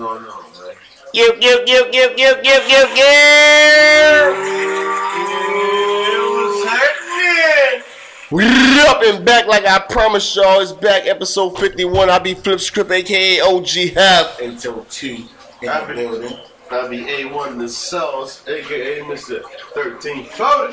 going on, man? Yep, yep, yep, yep, yep, yep, yep, yep. What's happening? We up and back like I promised y'all. It's back, episode 51. I be Flip Script, aka OG Half. Until T in I the be- building. I be A1 the sauce, aka Mr. 13 Foden.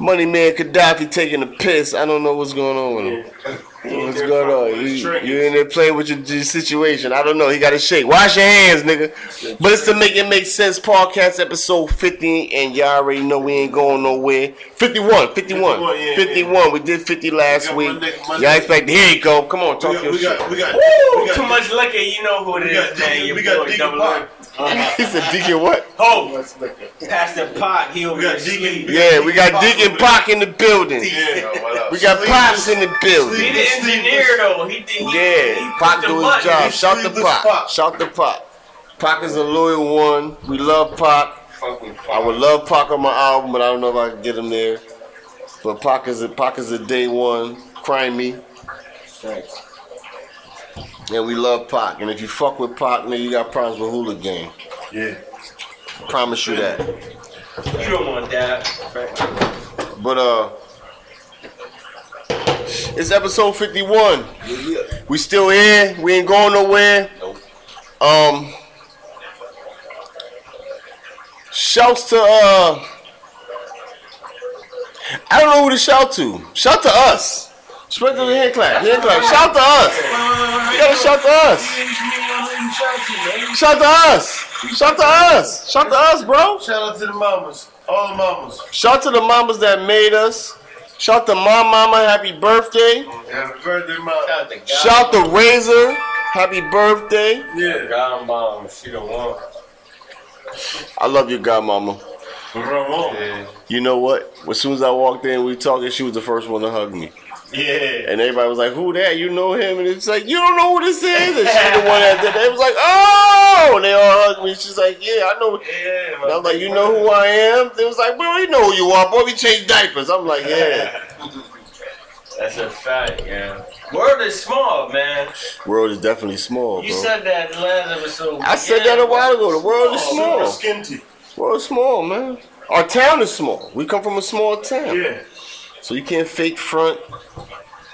Money Man Gaddafi taking a piss. I don't know what's going on with him. What's going on? You, you in there playing with your, your situation. I don't know. He got to shake. Wash your hands, nigga. But it's the make it make sense. Podcast episode 50, and y'all already know we ain't going nowhere. 51, 51, 51, yeah, 51. We did 50 last got week. Monday- Monday. Y'all expect, here you go. Come on, We talk got, your we shit. got, we got, Woo! we got, Too much liquor, you know who it we is, got, man. Your we got boy Deacon Double Pop. R. he uh-huh. said, Deacon what? Oh, Pastor Pot, he over We got Deacon- Yeah, we got Deacon Pock in the building. Yeah, We got Pops in the building. He building. the engineer though. He, he, he Yeah, he Pac do his button. job. He's Shout the sleeveless Pac. Pac. Shout the Pac. Pac is a loyal one. We love Pac. Fuck with Pac. I would love Pac on my album, but I don't know if I can get him there. But Pac is a Pac is a day one. Crime me. Yeah, we love Pac. And if you fuck with Pac, man, you got problems with Hula Gang. Yeah. Promise you that. You don't want that. But uh it's episode 51. We still here. We ain't going nowhere. Um Shouts to uh I don't know who to shout to. Shout to us. Spread the hand clap. Hand clap. Shout to us. You gotta shout to us. Shout to us. Shout to us. Shout to us, bro. Shout out to the mamas, all the mamas. Shout to the mamas that made us. Shout to my mama, happy birthday. Happy birthday, mom. Shout to God. Shout to Razor, happy birthday. Yeah. God mom, she the one. I love your godmama. Ramon. Yeah. You know what? As soon as I walked in, we talking, she was the first one to hug me. Yeah. And everybody was like, who that? You know him? And it's like, you don't know who this is? And she's the one that did that. It was like, oh! And they all hugged me. She's like, yeah, I know. Yeah. And I'm like, you know who I am? They was like, well, we know who you are, boy. We change diapers. I'm like, yeah. That's a fact, yeah. World is small, man. World is definitely small, You bro. said that last episode. I said that a while ago. The world is Super small. skinty. World is small, man. Our town is small. We come from a small town. Yeah. So you can't fake front,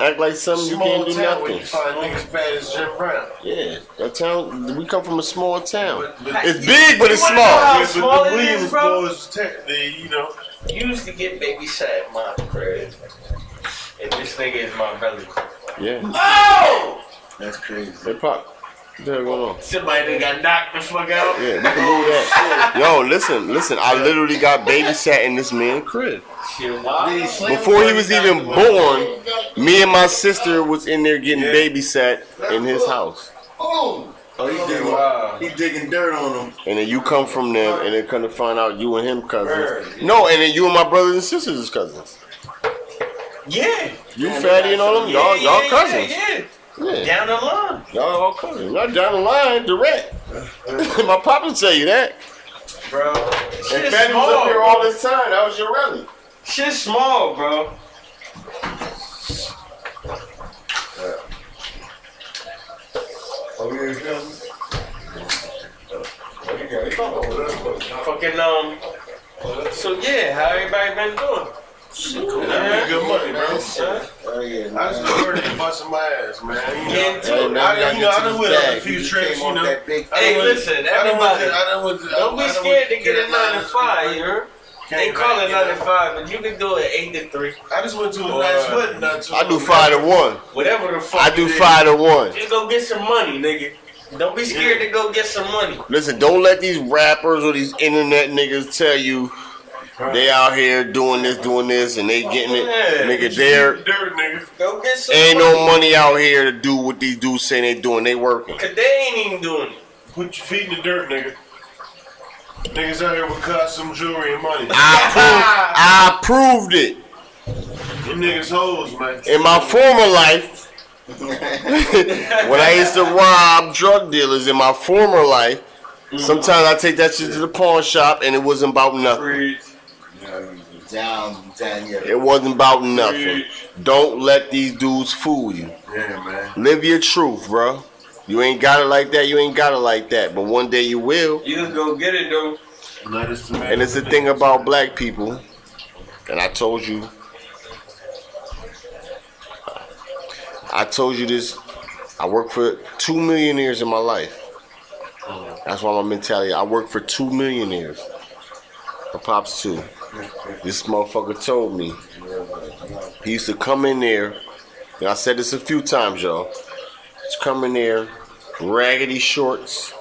act like something you can't do town where nothing. you find niggas bad as Jim Brown. Yeah, that town. We come from a small town. But, but, It's big, but it's You small. know yeah, how but the it is, Williams bro? boys, te- they, you know, You used to get babysat at my crib. And this nigga is my brother. Yeah, Oh! That's crazy. they pop. What the on? Somebody that got knocked the fuck out. Yeah, we can move that. Yo, listen, listen. I literally got babysat in this man's crib. Before he was even born, me and my sister was in there getting Yeah. babysat in his house. Oh, he digging, Wow. he digging dirt on them. And then you come from them, and then come to find out you and him cousins. No, and then you and my brothers and sisters is cousins. Yeah. You fatty and all them, y'all, y'all cousins. Yeah, Yeah, yeah. Down the line. y'all all cousins. Not down the line, direct. my papa tell you that. Bro. And Shit Fatty was up small, here all bro. this time. That was your rally. Shit small, bro. Yeah. Fucking, um. So, yeah, how everybody been doing? That be good money, bro. Huh? Oh yeah, I just been working busting my ass, man. You know, Getting to Hey, man, I, we gotta you know, I done went on a few You trips, you know. that big I done Hey, went to- listen, I done went everybody. to- I done went to- Don't be I done scared to get a 9 to 5, you heard? They call it 9 to 5, but you can do it 8 to 3. I just went to a nice wedding. not too I do five to one. Whatever the fuck. I do five to one. Just go get some money, nigga. Don't be scared to go get some money. Listen, don't let these rappers or these internet niggas tell you they out here doing this, doing this, and they getting it. Yeah. Nigga, there Dirt, nigga. Go get some ain't no money out here to do what these dudes say they doing. They working. Cause they ain't even doing it. Put your feet in the dirt, nigga. Niggas out here with costume jewelry and money. I proved, I proved it Them niggas hoes, man. in my former life. when I used to rob drug dealers in my former life, sometimes I take that shit to the pawn shop and it wasn't about nothing. Down, down here. It wasn't about nothing. Don't let these dudes fool you. Yeah, man. Live your truth, bro. You ain't got it like that. You ain't got it like that. But one day you will. You can go get it though. Let us to And it's the thing about black people, and I told you, I told you this. I worked for two millionaires in my life. Oh. That's why my mentality. I worked for two millionaires. My pops too. This motherfucker told me he used to come in there. And I said this a few times, y'all. He's coming in there, raggedy shorts,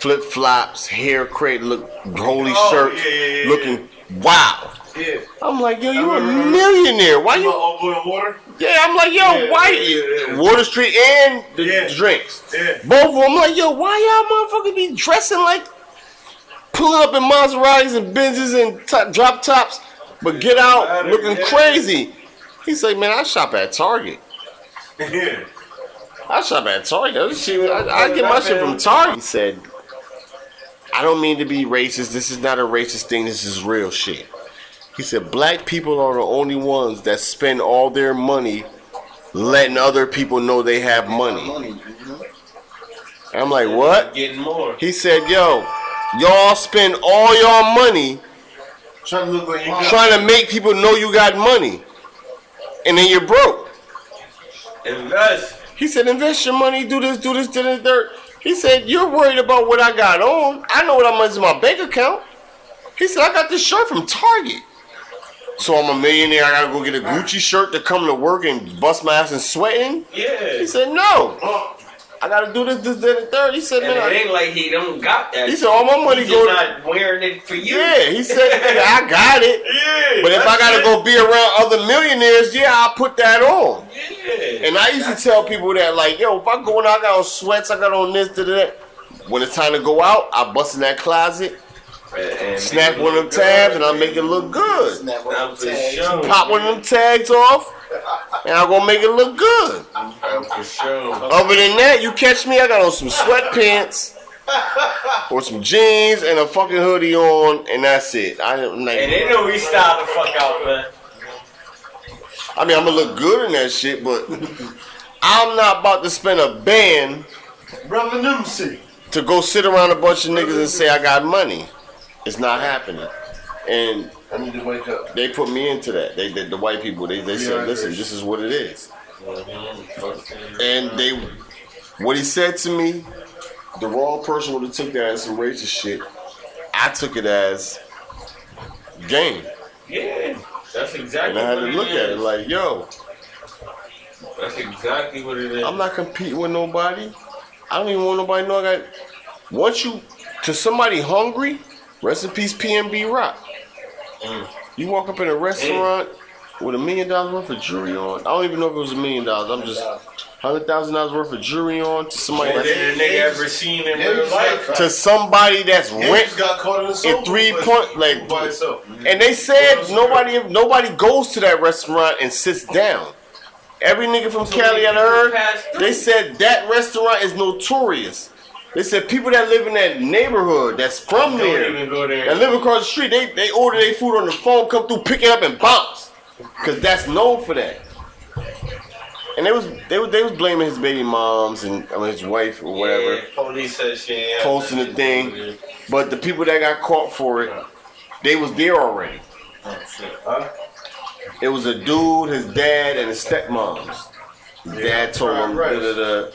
flip flops, hair crate, look holy Oh, shirt, yeah, yeah, yeah, looking wow. Yeah. I'm like, yo, you a millionaire. Why You old water? Yeah, I'm like, yo, Yeah, why? yeah, yeah. Water Street and the Yeah. drinks. Yeah. Both of them. I'm like, yo, why y'all motherfuckers be dressing like pulling up in Maseratis and Benzes and drop tops, but get out looking crazy? He said, man, I shop at Target. Yeah. I shop at Target. Shit- I, I get my shit from Target. He said, I don't mean to be racist. This is not a racist thing. This is real shit. He said, black people are the only ones that spend all their money letting other people know they have money. Mhm. And I'm like, what? Getting more. He said, yo, y'all spend all y'all money Trying to look like you trying to make people know you got money. And then you're broke. Invest. He said, invest your money, do this, do this, do this, dirt. He said, you're worried about what I got on. I know what I'm in my bank account. He said, I got this shirt from Target. So I'm a millionaire. I gotta go get a Gucci shirt to come to work and bust my ass and sweating. Yeah. He said, no. Uh, I gotta do this, this, that, and third. He said, And man, it I, ain't like he don't got that. he said, all my money He go. not wearing it for you. Yeah, he said, nigga, I got it. Yeah. But if I gotta it. go be around other millionaires, yeah, I'll put that on. Yeah. And I used to tell people that, like, yo, if I go in, I got on sweats, I got on this, da, da, da. When it's time to go out, I bust in that closet, And snap one of them tabs, and I'll make it look good. Snap Now on for the tag. sure. Pop one of them tags off, and I'm gonna make it look good. For sure. Other than that, you catch me, I got on some sweatpants. Or some jeans and a fucking hoodie on, and that's it. I, am like, And they know we style the fuck out, man. I mean, I'm gonna look good in that shit, but I'm not about to spend a band Brother Nipsey. to go sit around a bunch of niggas and say I got money. It's not happening. And I need to wake up. they put me into that. They the white people. They they said, listen, this is what it is. Mm-hmm. And they, what he said to me, the wrong person would have took that as some racist shit. I took it as game, Yeah. That's exactly and I had to look at it like, yo, That's exactly what it is. I'm not competing with nobody. I don't even want nobody to know I got. Once you to somebody hungry, rest in peace, PNB Rock. Mm. You walk up in a restaurant with a million dollars worth of jewelry on. I don't even know if it was a million dollars. I'm just hundred thousand dollars worth of jewelry on to somebody that's, than a ever seen in real life. got- to somebody that's rent. got caught in soul three point like- by. And they said nobody nobody goes to that restaurant and sits down. Every nigga from Cali I heard, they said that restaurant is notorious. They said people that live in that neighborhood that's from there there. that live across the street, they, they order their food on the phone, come through, pick it up and bounce. Cause that's known for that. And they was they was they was blaming his baby moms and I mean, his wife or whatever. Yeah, police said she Posting the thing. to do with it. But the people that got caught for it, they was there already. Oh? It was a dude, his dad, and his stepmoms. His dad told him, fried da, da, da.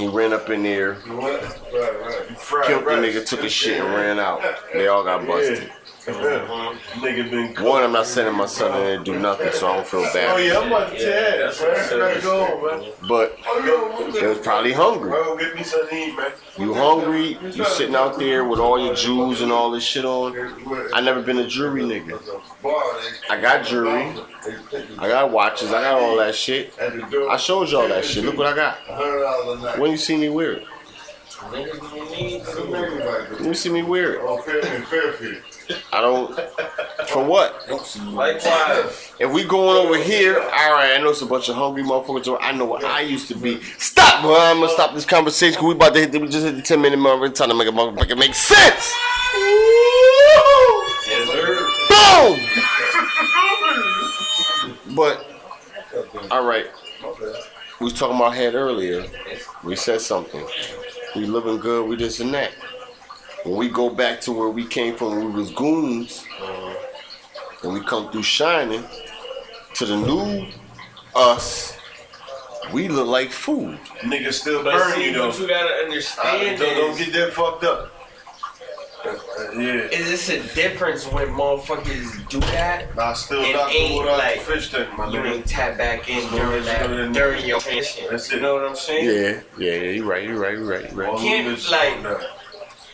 He ran up in there? Right, right. Fried killed the nigga, took his shit, and ran out. They all got busted. Nigga been cooked. One, I'm not sending my son in there to do nothing, so I don't feel bad. Oh yeah, I'm about to Yeah, tell you, that's man. what I gotta go home, man. But Oh, they was probably hungry. Bro, get me something to eat, man. You hungry, you sitting out there with all your jewels and all this shit on. I never been a jewelry nigga. I got jewelry, I got watches, I got all that shit. I showed y'all that shit. Look what I got. When you see me wear it? Niggas you need to. When you see me wear it? I don't. For what? Likewise. If we going over here, all right. I know it's a bunch of hungry motherfuckers. I know what I used to be. Stop, bro. I'm gonna stop this conversation. 'cause We about to hit. The, we just hit the 10 minute mark. We're trying to make a motherfucker make sense. Yes, sir. Boom. But all right. we was talking about head earlier. We said something. We living good. We this and that. When we go back to where we came from, when we was goons, and we come through shining to the new us, we look like food. Niggas still But burn see, you though. what you gotta Uh, don't, don't get that fucked up. Uh, uh, yeah. is it's a difference when motherfuckers do that. I still It got the ain't water out like fish tank, my You nigga. ain't tap back in during it's that during your transition. You know what I'm saying? Yeah, yeah, yeah. You right. You're right. You're right. You All right. Can't, them bitches like- on that.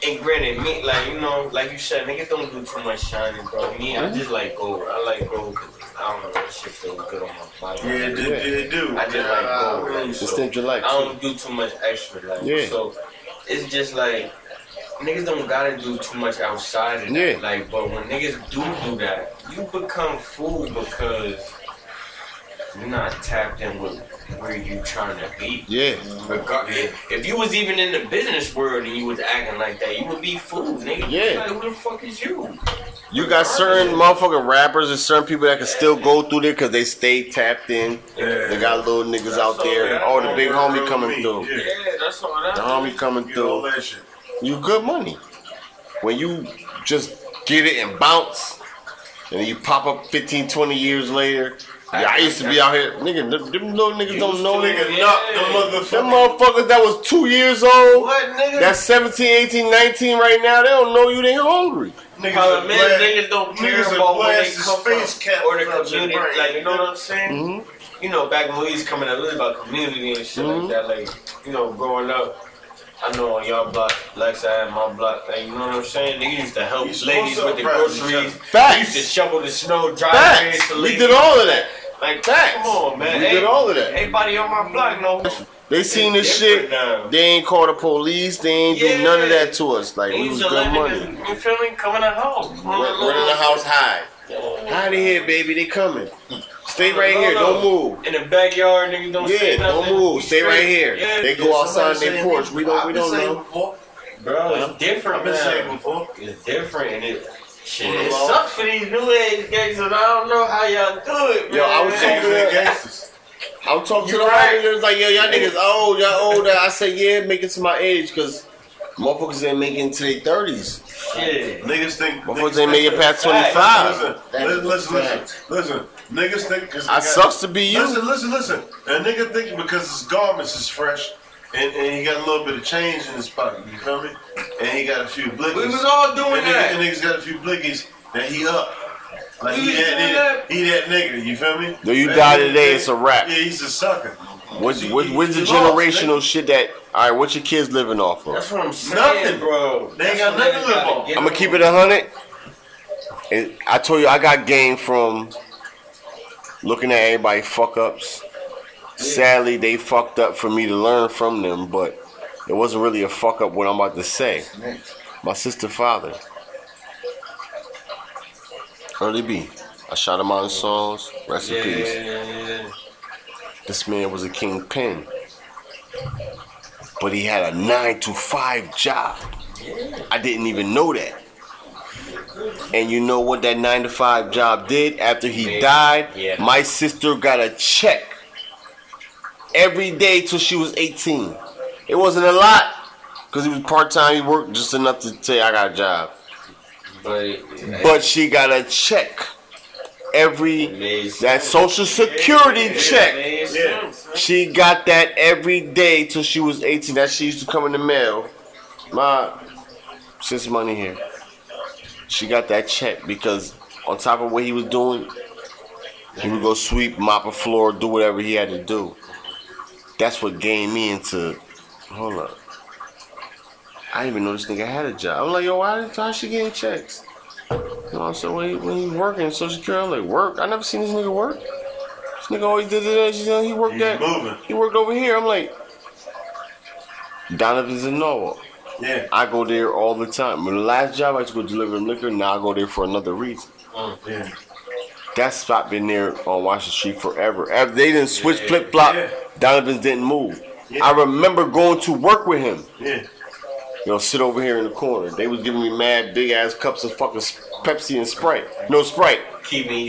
And granted, me like you know, like you said, niggas don't do too much shining, bro. Me, I just like gold. I like gold because I don't know, that shit feels good on my body. Yeah, it, do- it do. I just Yeah, like gold. Like, Extend your life. I don't do too much extra, like Yeah. so. It's just like niggas don't gotta do too much outside of that. Yeah. Like, but when niggas do do that, you become fool because you're not tapped in with where you trying to be. Yeah. Regard- if, if you was even in the business world and you was acting like that, you would be fooled, nigga. Yeah. Like, who the fuck is you? You got certain motherfucking rappers and certain people that can still go through there because they stay tapped in. Yeah. They got little niggas That's out there. that. Oh, the big Real homie me, coming through. Yeah. Yeah, that's all that. The homie coming Get through. You good money. When you just get it and bounce, and you pop up 15, 20 years later. Yeah, I used to be out here, nigga. Them, them little niggas don't know Nigga, nigga. knock the Them motherfuckers that was two years old, What, nigga? that's 17, 18, 19 right now, they don't know you, they hungry. niggas Problem are is, niggas don't care niggas about where they come from or the community. brain. Like, you know what I'm saying? Mm-hmm. You know, back when we was coming up, it was about community and shit Mhm. like that. Like, you know, growing up, I know on y'all block, like I had my block, like, you know what I'm saying? They used to help You ladies with the groceries. other. They used to shovel the snow, drive Facts. to We did all of that. Like, Facts. come on, man. We Hey, did all of that. Everybody on my block know. They seen this shit. now. They ain't call the police. They ain't do Yeah. none of that to us. Like we used was to let good money. niggas, you feel me, come in the house. Run, run in the house, hide. Hide in here, baby. They coming. Stay right here. Don't move. In the backyard, niggas don't say Yeah, nothing. don't move. Stay right here. Yeah, They go outside their porch. We don't. We I've been don't know. before. Bro, it's different I've been saying now. before. It's different and it shit. It Hello? sucks for these new age gangsters. I don't know how y'all do it, man. Yo, I was talking ain't to gangsters. I'm talking to You the right. right. like, yo, y'all niggas old. Y'all older. I say, yeah, make it to my age, cause motherfuckers ain't making to their thirties. shit. Niggas think. Motherfuckers ain't making past 25. Listen, listen, listen, listen, Niggas think because I sucks to be you. Listen, listen, listen. A nigga think because his garments is fresh and, and he got a little bit of change in his pocket. You feel me? And he got a few blickies. We was all doing and nigga, that. and niggas got a few blickies that he up. Like We he that, nigga, that. he that nigga. You feel me? Though you That die nigga- today, it's a wrap. Yeah, he's a sucker. What's, He- what, he- what's the he lost, generational nigga. shit that? All right, what your kids living off of? That's what I'm saying, Nothing. bro. They ain't got nothing to live gotta on. I'm gonna keep it a hundred. And I told you I got game from looking at everybody fuck ups. Sadly, they fucked up for me to learn from them, but it wasn't really a fuck up what I'm about to say. My sister father, Early B. I shot him out in songs. Rest in peace. This man was a kingpin. But he had a nine to five job. I didn't even know that. And you know what that nine to five job did after he died? My sister got a check every day till she was 18. It wasn't a lot because he was part time. He worked just enough to say, I got a job. But, But she got a check every Amazing. that social security check. Yeah. She got that every day till she was 18. That she used to come in the mail. My sis money here. She got that check because on top of what he was doing, he would go sweep, mop a floor, do whatever he had to do. That's what gained me into. Hold up. I didn't even know this nigga had a job. I'm like, yo, why why she getting checks? You know, so when he, when he working Social Security, I'm like, work? I never seen this nigga work. This nigga always did this. You know, he worked He's at. moving. He worked over here. I'm like, Donovan's in Norwalk. Yeah. I go there all the time. My last job I used to go deliver liquor, now I go there for another reason. Oh, Yeah. That spot been there on Washington Street forever. Ever- They didn't switch Yeah. flip flop. Yeah. Donovan's didn't move. Yeah. I remember going to work with him. Yeah. You know, sit over here in the corner. They was giving me mad big ass cups of fucking Pepsi and Sprite. No Sprite.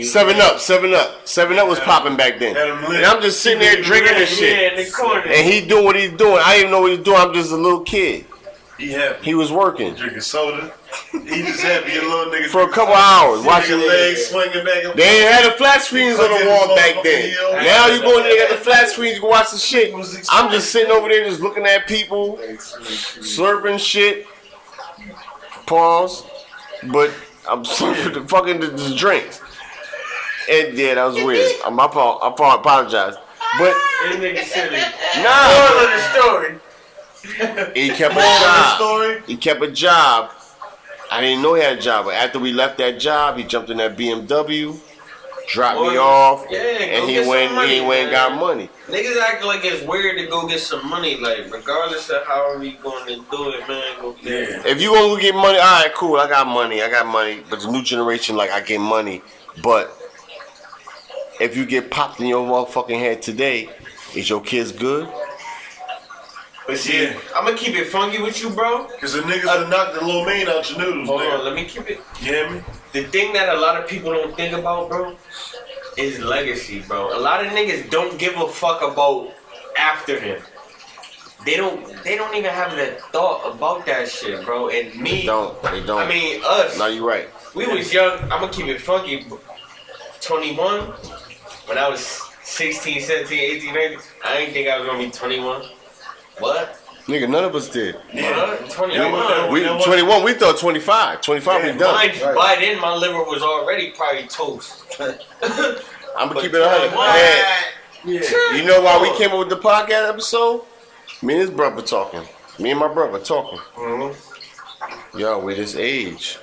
Seven up, seven up, seven up was popping back then. Had 'em lit. And I'm just sitting there drinking this shit. in the corner. And he doing what he's doing. I didn't even know what he's doing. I'm just a little kid. He happy. He was working drinking soda. He just happy a little nigga for a couple hours watching watching. legs swinging back and They ain't had the flat screens on the wall back then. Now you go in there, got the flat screens, you can watch the shit. I'm just sitting over there, just looking at people, slurping shit. Pause. But I'm slurping the fucking the, the drinks. And yeah, that was weird. I'm, I, I apologize. But This nigga silly. nah, Moral of the story. He kept a Moral of the job. He kept a job. I didn't know he had a job, but after we left that job, he jumped in that BMW, dropped me off, yeah, and he get went. money, he went and got money. Niggas act like it's weird to go get some money, like regardless of how we going to do it, man. Go get it. Yeah. If you gonna go get money, all right, cool. I got money. I got money. But the new generation, like, I get money. But if you get popped in your motherfucking head today, is your kids good? But see, Yeah. I'm gonna keep it funky with you, bro. Cause the niggas done knocked the little main out your noodles, Hold on, let me keep it. You hear me? The thing that a lot of people don't think about, bro, is legacy, bro. A lot of niggas don't give a fuck about after him. They don't. They don't even have that thought about that shit, bro. And me, They don't. They don't. I mean, us. no, you're right. We was young. I'm gonna keep it funky. 21. When I was 16, 17, 18, 19, I didn't think I was gonna be 21. What? Nigga, none of us did. What? 21. Yeah, We You know what? 21. We thought 25. 25 Yeah, we done. Mind you, by then my liver was already probably toast. I'm gonna keep it 100. Man, Yeah. you know why we came up with the podcast episode? Me and his brother talking. Me and my brother talking. Mhm. Yo, we this age.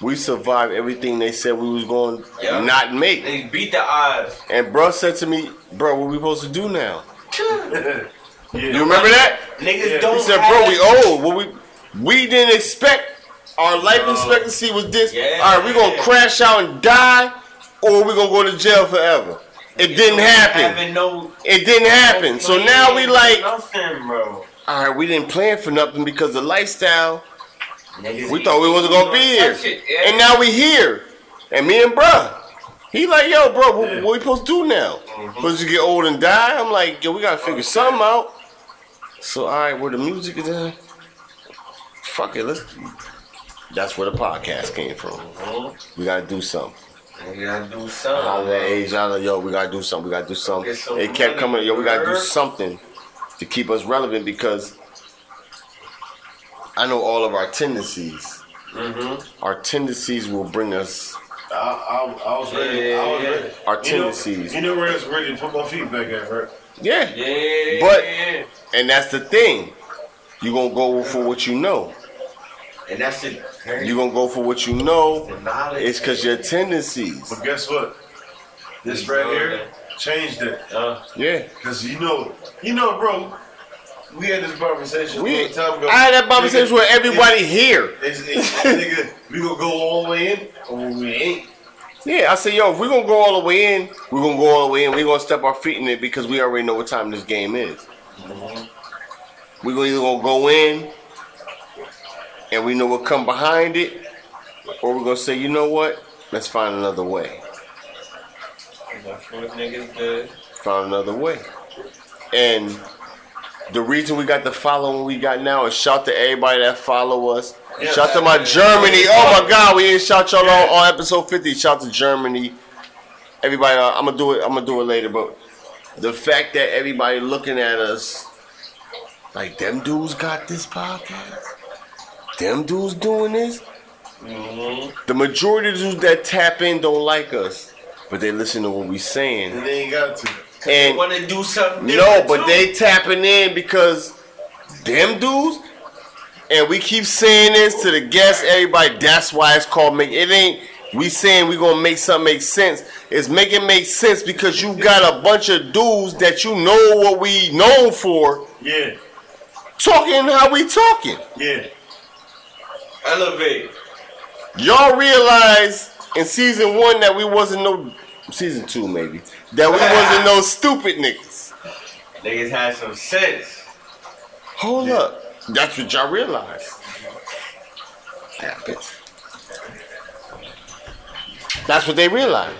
We survived everything they said we was going to Yeah. not make. They beat the odds. And bro said to me, bro, what we supposed to do now? Yeah. You remember that? Niggas Yeah. don't He said, bro, we old. What we we didn't expect our life uh, expectancy was this. Yeah. All right, we gonna crash out and die, or we gonna go to jail forever. It didn't happen. Having no, It didn't happen. So now we like, nothing, bro. all right, we didn't plan for nothing because the lifestyle. Niggas We thought we wasn't gonna be here, yeah. and now we here. And me and bruh, he like, yo, bro, what, Yeah. what we supposed to do now? Mm-hmm. Supposed to get old and die? I'm like, yo, we gotta figure something out. So all right, where the music is at? Fuck it, let's. That's where the podcast came from. Mhm. We gotta do something. We gotta do something. that age, yo, we gotta do something. We gotta do something. It kept money, coming, yo, we gotta do something to keep us relevant because I know all of our tendencies. Mm-hmm. Our tendencies will bring us. I, I, I was ready. Yeah, I was yeah. ready. Our You know- tendencies. You know where it's ready to put my feet back at, right? Yeah. Yeah. But- And that's the thing. You gonna go for what you know. and that's it. You gonna go for what you know. the. It's cause your tendencies. But guess what? This right here changed it. Uh, Yeah. Cause you know, you know, bro. We had this conversation a We, long time ago. I had that conversation Nigga, with everybody here. It's, it's, nigga, we gonna go all the way in, or we ain't. Yeah, I said, yo, if we're gonna go all the way in, we're gonna go all the way in. We're gonna step our feet in it because we already know what time this game is. We're gonna either gonna go in and we know what come behind it, or we're gonna say, you know what? Let's find another way. that's what niggas good. Find another way. And the reason we got the following we got now is shout to everybody that follow us. Yeah. shout to my Germany. Oh my God, we didn't shout y'all on, on episode 50. Shout to Germany. Everybody, uh, I'm gonna do it. I'm gonna do it later. But the fact that everybody looking at us like them dudes got this podcast, them dudes doing this. The majority of dudes that tap in don't like us, but they listen to what we saying. And they ain't got to. And Want to do something? no, but too. they tapping in because them dudes, and we keep saying this to the guests, everybody. That's why it's called make. It ain't we saying we gonna make something make sense. It's making make sense because you got a bunch of dudes that you know what we known for Yeah, talking how we talking. yeah. elevate. Y'all realize in season one that we wasn't no season two maybe that we wasn't no stupid niggas. Niggas had some sense. Hold up. That's what y'all realize. Yeah, bitch. That's what they realize.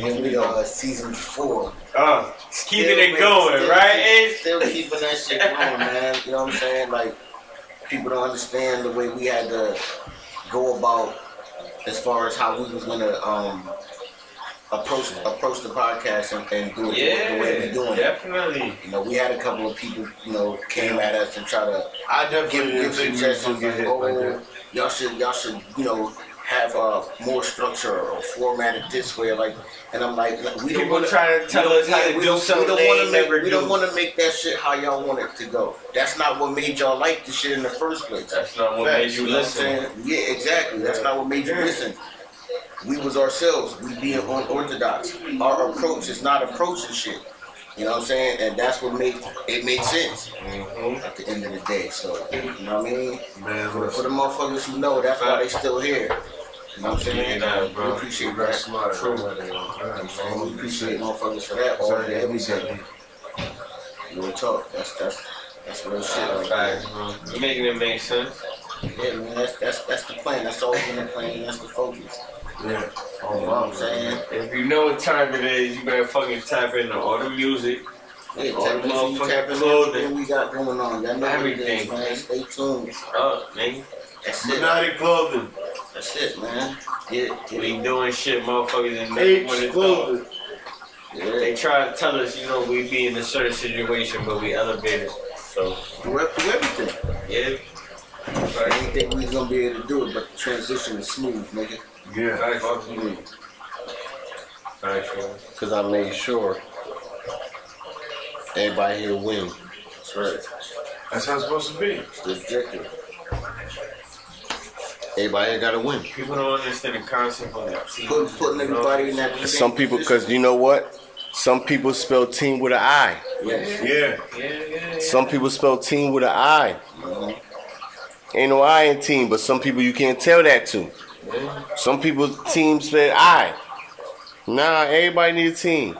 And we are season four. Uh, keeping Still, it going, still right? keep- Ace? Still keeping that shit going, man. You know what I'm saying? Like, people don't understand the way we had to go about as far as how we was gonna um approach approach the podcast and, and do it the way we're doing it. definitely. You know, we had a couple of people, you know, came at us and try to I give, definitely give we gonna suggestions get like, oh, like y'all should, y'all should, you know, have uh, more structure or format it this way. Like, and I'm like, we don't People want trying to tell us how to do something we don't wanna make, we do. don't want to make that shit how y'all want it to go. That's not what made y'all like the shit in the first place. That's not what Facts, made you You know what I'm listen. Yeah, exactly. That's not what made you listen. We was ourselves. We being unorthodox. Our approach is not approaching shit. You know what I'm saying? And that's what made it made sense Mhm. at the end of the day. So you know what I mean? Man, For, for the motherfuckers who know, that's why they still here. You know what I'm saying? Yeah, we bro. appreciate that. smart. True. You know what We appreciate motherfuckers for that all day, every day. Real talk. That's that's that's real shit. Like that. You making it make sense. Yeah, man. That's that's that's the plan. That's always been the plan. That's the focus. Yeah. You know what I'm saying? If you know what time it is, you better fucking tap into all the music. Yeah, All tap the into, motherfucking tap into clothing. everything we got going on. Y'all know what it is, Everything. man. Stay tuned. Up, nigga. That's it. Minati clothing. That's it, man. Yeah, We yeah. doing shit, motherfuckers, and never H would clothing. They yeah. try to tell us, you know, we be in a certain situation, but we elevated. So, Do ev- do everything. yeah. I Right. didn't think we was gonna be able to do it, but the transition is smooth, nigga. Yeah. Facts. Fuck you. Facts, bro. Because I made sure everybody here win. That's right. That's how it's supposed to be. It's the objective. Everybody got to win. People don't understand the concept of that. team. Put, putting everybody in that same Some people, because you know what? Some people spell team with an I. Yes. Yeah. Yeah, yeah, yeah. Some people spell team with an I. Mhm. Ain't no I in team, but some people you can't tell that to. Yeah. Some people team spell I. Nah, everybody need a team.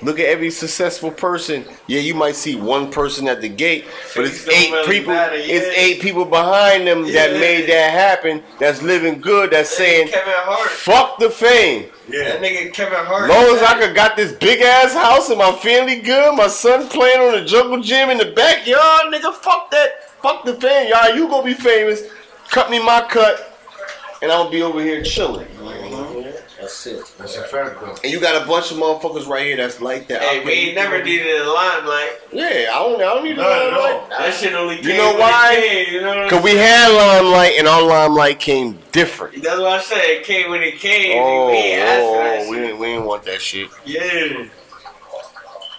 Look at every successful person. Yeah, you might see one person at the gate, but it's eight really people. matter, It's eight people behind them that made that happen. That's living good. That's saying, Kevin Hart. "Fuck the fame." That Yeah. nigga Kevin Hart. Long as I could got this big ass house and my family good, my son playing on the jungle gym in the backyard, nigga, fuck that. Fuck the fame, y'all. You gonna be famous. Cut me my cut, and I'm gonna be over here chilling. That's it. That's a fact though. And you got a bunch of motherfuckers right here that's like that. Hey, I we ain't never needed a limelight. Yeah, I don't, I don't need to Not at know. all. That shit only You came know why? It came, you know what Cause we saying? had limelight, and our limelight came different. That's what I said. It came when it came. Oh, we ain't oh, that oh, we shit. didn't, we didn't want that shit. Yeah.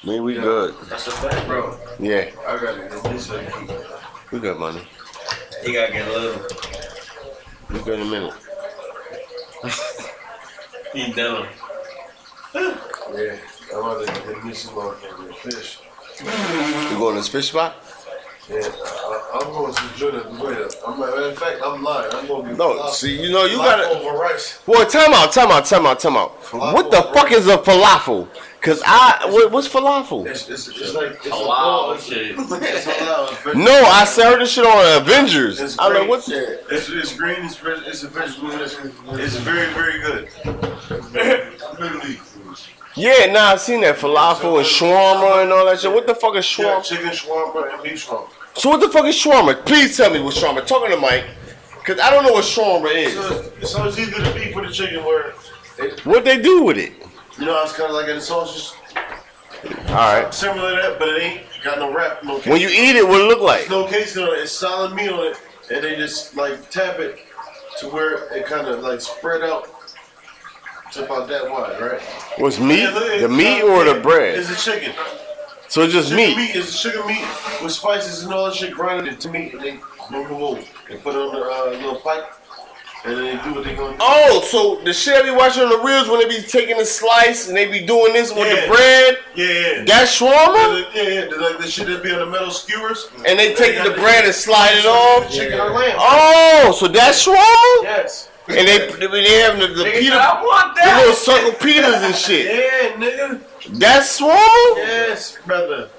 Man, we good. That's a fact, Bro, Yeah, I got it. At least I can keep it. we good, money. He gotta get a little. We good in a minute. He done. Yeah. I'm about to get me some motherfucking fish. We going to this fish spot? Yeah. I, I'm going to Jordan up. I'm of fact, I'm lying. I'm going to be No, falafel- see, you know, you over rice. Boy, time out, time out, time out, time out. Falafel. What the fuck is a falafel? Cause I, what, what's falafel? It's, it's, it's like it's A a wow, shit. It's allowed. It's No, I said I heard this shit on Avengers. It's I don't know great. what. Shit. It's, it's green. It's, it's a vegetable. It's, it's very very good. Literally. Yeah, nah, I've seen that falafel and shawarma and all that shit. What the fuck is Yeah, shawarma? chicken shawarma and beef shawarma. So what the fuck is shawarma? Please tell me what shawarma. Talking to Mike, cause I don't know what shawarma is. So, so it's either the beef or the chicken where, What they do with it? You know, it's kind of like in the sausages. All right. Similar to that, but it ain't got no wrap. No When you eat it, what it look like? no casing on it. It's solid meat on it, and they just like tap it to where it kind of like spread out to about that wide, right? What's meat? Yeah, look, The meat or the bread? It's a chicken. So it's just Chicken meat. meat is chicken meat with spices and all that shit grinded into meat, and they boom. They put it on the uh, little pipe, and then they do what they gonna do. Oh, so the shit I be watching on the reels when they be taking a slice and they be doing this with Yeah. the bread. Yeah, yeah. That's Yeah, shawarma, yeah, yeah, the- like the shit that be on the metal skewers. and they take the bread and slide it off. Chicken or lamb. Oh, so that's shawarma. Yes. And they they, they having the, the Nigga pita, I want the little that. circle pitas and shit. Yeah, nigga. That's shawarma. Yes, brother.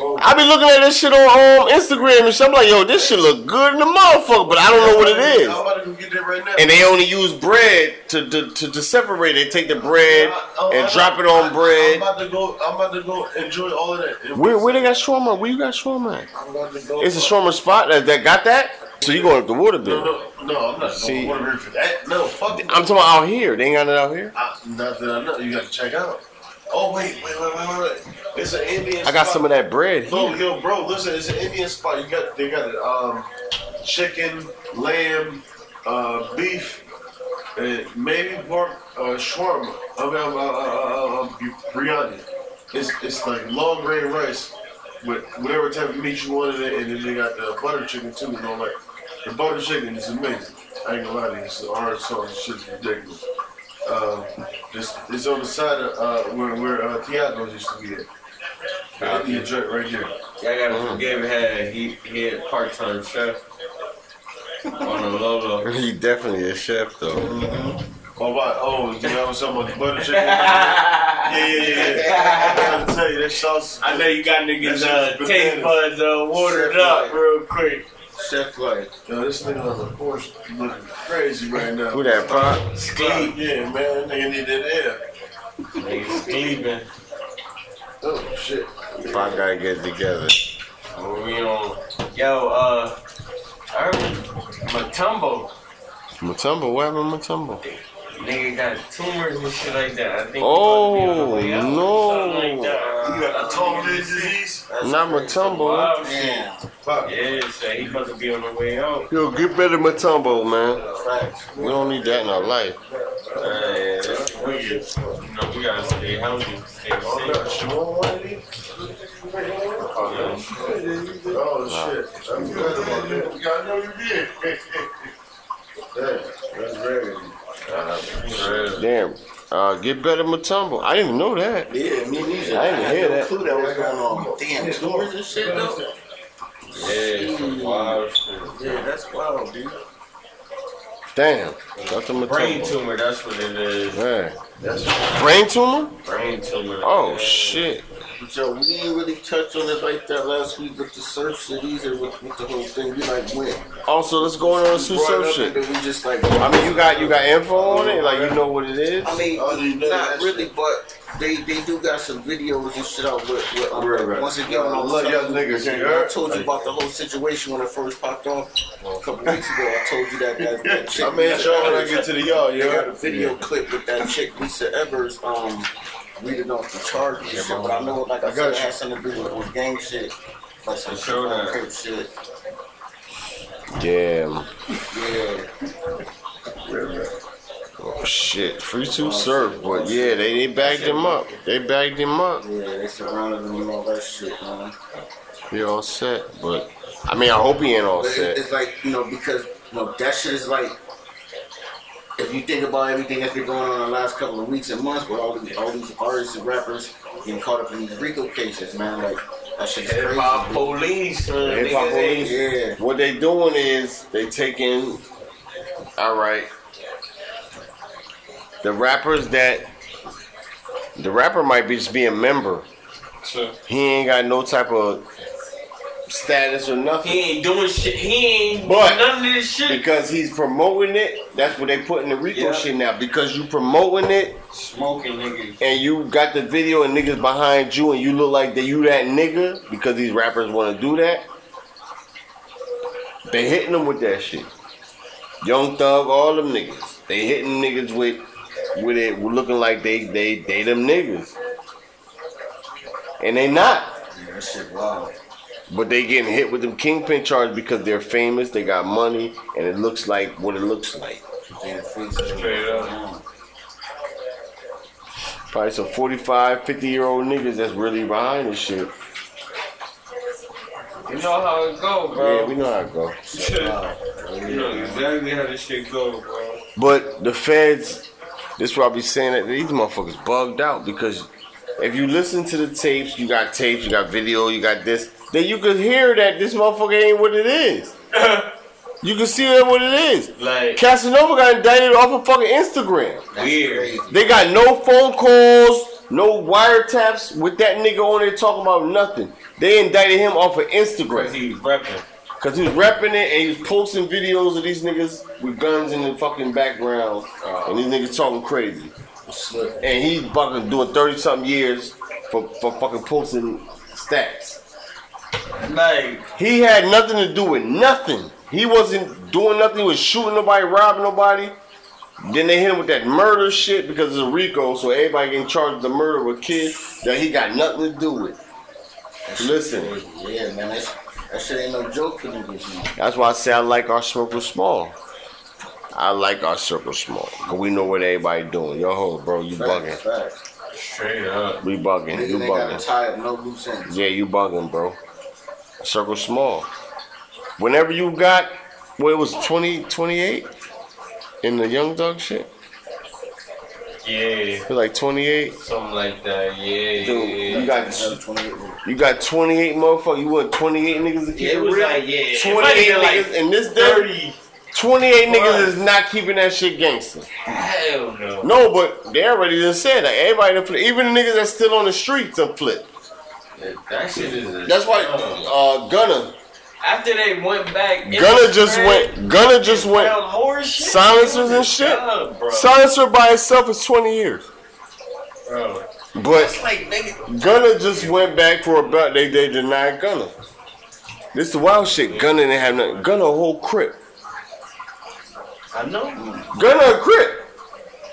I be looking at this shit on um, Instagram and shit. I'm like, yo, this shit look good in the motherfucker, but I don't know what it is. I'm about to get that right now. And they only use bread to to, to, to separate. They take the bread and drop it on I'm bread. about to go. I'm about to go enjoy all of that. Where where they got shawarma? Where you got shawarma? at? I'm about to go. It's a shawarma spot that, that got that. So you going up the water bill? no, no. I'm not See- going to for that. No, fuck. I'm talking about out here. They ain't got it out here. I, not that I know. You got to check out. Oh wait, wait, wait, wait, wait. It's an Indian. I got spot. some of that bread No, here. yo, bro, listen, it's an Indian spot. You got they got um chicken, lamb, uh, beef, and maybe pork, uh, shawarma. I mean, uh, uh, uh, uh, biryani. It's it's like long grain rice with whatever type of meat you want in it, and then they got the butter chicken too. You know, like the butter chicken is amazing. I ain't gonna lie to you, it's the orange sauce shit is ridiculous. Um, it's, it's on the side of uh, where where uh, Tiago's used to be at. The Indian joint right here. Y'all gotta forgive him. He he had part time chef on the low low. He definitely a chef though. Oh, what? Oh, you know something about the butter chicken? yeah, yeah, yeah, yeah. I gotta tell you, that sauce. I know you got niggas That uh, shit's taste bananas. buds uh, watered Chef up like- real quick. Chef like, Yo, this nigga on the porch looking crazy right now. Who that pop? Sleep. Yeah, man, nigga need that air. Niggas sleeping. Oh, shit. Pop gotta get together. We on. Yo, uh, I heard Mutombo. Mutombo, what happened to Mutombo? Nigga got tumors and shit like that. I think Oh, about be on the way out or no. like that. You got the tall disease? Not Mutombo. Wow, shit. damn, Fuck. Yeah, so he about to be on the way out. Yo, get better Mutombo, man. We don't need that in our life. Uh, yeah, that's weird. You know, we gotta stay healthy, stay Oh, safe. you want one of these? Oh, shit. I'm good about that. I know you did. That's very. Uh, Damn. Uh, get better Mutombo. I didn't even know that. Yeah, me neither. I didn't had hear no that. clue that was going on. Damn, tumors and shit though. Yeah, some wild shit. Yeah, that's wild, dude. Damn. Got the Brain tumor, that's what it is. Man. That's Brain tumor? Brain tumor. Oh, Yeah. shit. So we didn't really touch on it like that last week with the surf cities or with, with the whole thing. We like went. Also, let's go on some brought surf up shit. and then we just like. I mean, you got you got info on it, like you know what it is. I mean, Oh, you know not really, shit. but they they do got some videos and shit out with, with um, Right, right. once again Yo, I love y'all niggas, you I told you about the whole situation when it first popped off a couple weeks ago. I told you that that, that chick. I made sure when I get to the yard, They you got a heard? video clip with that chick Lisa Evers um reading off the charges and shit, but I know like I, I said got it you. had something to do with, with gang shit. Like some Sure that. crip shit. Yeah. Yeah. Oh, shit. Free to surf, but yeah, they, they bagged him up. They bagged him up. Yeah, they surrounded him and all that shit, man. He all set, but I mean, I hope he ain't all But set. it's like, you know, because you know, that shit is like if you think about everything that's been going on in the last couple of weeks and months with all these all these artists and rappers getting caught up in these RICO cases, man, like that shit is Hip crazy. hop dude. police, son. Hip hop police. Yeah. What they doing is they taking, all right, the rappers that the rapper might be just be a member. So, He ain't got no type of status or nothing. He ain't doing shit. He ain't But- doing none of this shit. Because he's promoting it, that's what they put in the Rico Yeah. shit now. Because you promoting it Smoking niggas. and you got the video and niggas behind you and you look like that you that nigga because these rappers want to do that. They hitting them with that shit. Young Thug, all them niggas. They hitting niggas with with it looking like they they they them niggas. And they not. Yeah, that shit wild. But they getting hit with them kingpin charges because they're famous, they got money, and it looks like what it looks like. Damn, faces. Straight up. Probably some 45, 50 year old niggas that's really behind this shit. You know how it go, bro. Yeah, we know how it go. you know exactly how this shit go, bro. But the feds, this why I be saying that these motherfuckers bugged out because if you listen to the tapes, you got tapes, you got video, you got this, then you could hear that this motherfucker ain't what it is. you can see that what it is. Like Casanova got indicted off of fucking Instagram. That's Weird. They got no phone calls, No wiretaps with that nigga on there talking about nothing. They indicted him off of Instagram. Cause he was repping. Cause he was repping it and he was posting videos of these niggas with guns in the fucking background. And these niggas talking crazy. And he's fucking doing 30 something years for, for fucking posting stats. Like, He had nothing to do with nothing. He wasn't doing nothing. He was shooting nobody, robbing nobody. Then they hit him with that murder shit because it's a RICO, so everybody getting charged with the murder of a kid that he got nothing to do with. Listen, Yeah, man, that, that shit ain't no joke for niggas, that's why I say I like our circle small. I like our circle small. Cause we know what everybody doing. Yo, ho, bro, you Facts, bugging. facts. straight up. We bugging. Niggas You bugging. tie up no loose ends. Yeah, you bugging, bro. Circle small. Whenever you got, what it was 20, 28 in the Young Thug shit? Yeah. It was like 28. Something like that. Yeah, Dude, yeah. you got 28 you got 28 motherfuckers. You want 28 niggas to keep Yeah, it it was real? like, yeah. 28 might niggas like in this day. 30. 28 niggas is not keeping that shit gangster. Hell no. No, but they already just said that. Everybody done flip. Even the niggas that's still on the streets done flip. That shit is. a- That's why uh, Gunna. After they went back, it Gunna just spread, went. Gunna just they went. found more shit. silencers and shit? Yeah, bro. Silencer by itself is 20 years. bro. But It's like. Gunna just went back for a belt. They they denied Gunna. This the wild shit. Gunna didn't have nothing. Gunna a whole crip. I know. Gunna a crip.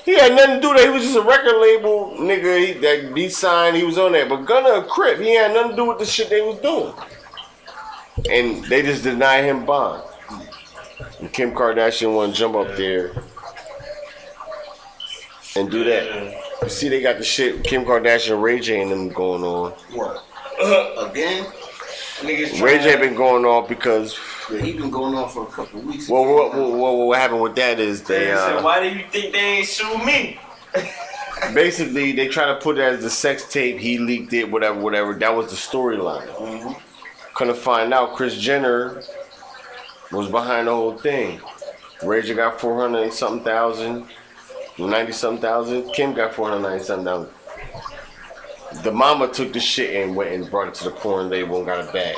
He had nothing to do with that. He was just a record label nigga he, that he signed. He was on that. But Gunna a crip. He had nothing to do with the shit they was doing. And they just denied him bond. And Kim Kardashian want to jump up there and do that. You see, they got the shit Kim Kardashian, Ray J, and them going on. What? Again? Niggas Ray J been going off because Yeah, he been going on for a couple of weeks. well, what, what, what, what happened with that is They they said, uh, why do you think they ain't sue me? basically they try to put it as the sex tape. He leaked it, whatever, whatever. That was the storyline. Mhm. Couldn't find out Kris Jenner was behind the whole thing. Ray J got four hundred and something thousand, ninety something thousand. Kim got four hundred ninety something thousand. The mama took the shit and went and brought it to the porn label and got a bag.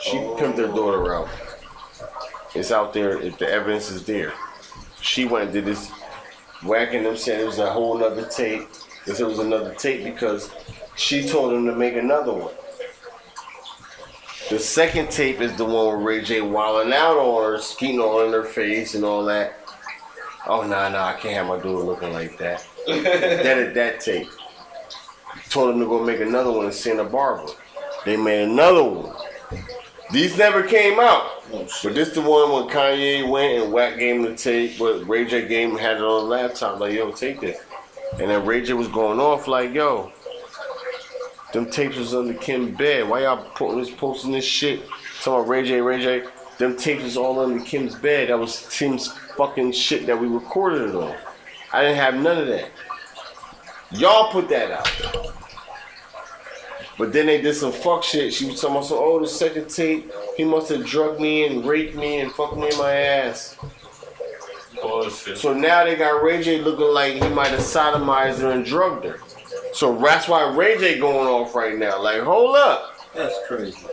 She pimped her daughter out. It's out there. If the evidence is there, she went and did this. Whacking them said it was a whole nother tape. They said it was another tape because she told him to make another one. The second tape is the one with Ray J wilding out on her, skeeting all in her face and all that. Oh nah nah, I can't have my daughter looking like that. that is that tape. Told him to go make another one in Santa Barbara. They made another one. These never came out. Oh, But this the one when Kanye went and Wack gave him the tape, but Ray J gave him had it on the laptop, like, yo, take this. And then Ray J was going off like, yo, them tapes was under Kim's bed. Why y'all putting this posting this shit? Talking about Ray J, Ray J. Them tapes was all under Kim's bed. That was Tim's fucking shit that we recorded it on. I didn't have none of that. Y'all put that out. But then they did some fuck shit. She was talking about, so, oh, the second tape, he must have drugged me and raped me and fucked me in my ass. Bullshit. So now they got Ray J looking like he might have sodomized her and drugged her. So that's why Ray J going off right now. Like, hold up. That's crazy.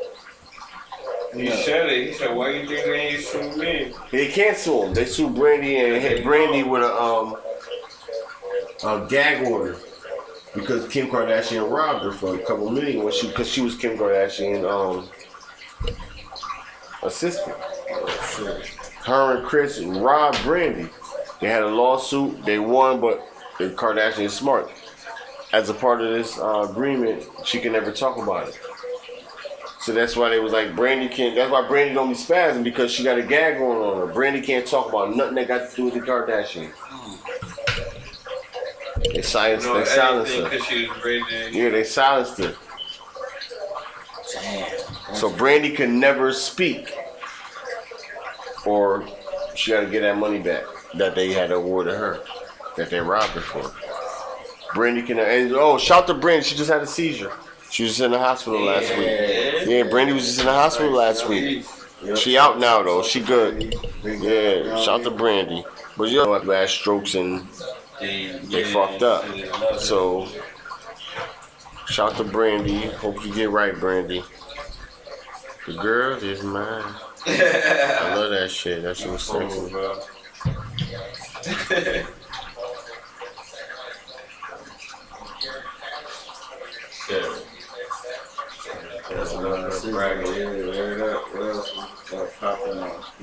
He said it. He said, why you think they ain't sue me? They can't sue him. They sue Brandy and hit Brandy with a um a gag order because Kim Kardashian robbed her for a couple million when she because she was Kim Kardashian um assistant. Her and Kris robbed Brandy. They had a lawsuit. They won, but the Kardashian is smart. As a part of this uh, agreement, she can never talk about it. So that's why they was like Brandy can't. That's why Brandy don't be spazzing because she got a gag going on her. Brandy can't talk about nothing that got to do with the Kardashians. They silenced. No, they silenced her. she was rated. Yeah, they silenced her. Damn. So Brandy can never speak, or she got to get that money back that they had awarded her, that they robbed her for. Brandy can. And oh, shout to Brandy. She just had a seizure. She was in the hospital last week. Yeah, Brandy was just in the hospital last week. She out now though. She good. Yeah, shout to Brandy. But you know, bad strokes and They, they fucked up. So Shout to Brandy. Hope you get right, Brandy. The girl is mine. I love that shit. That shit was sexy. bro. Shit. That's another bracket. Air it up. What else got popping off?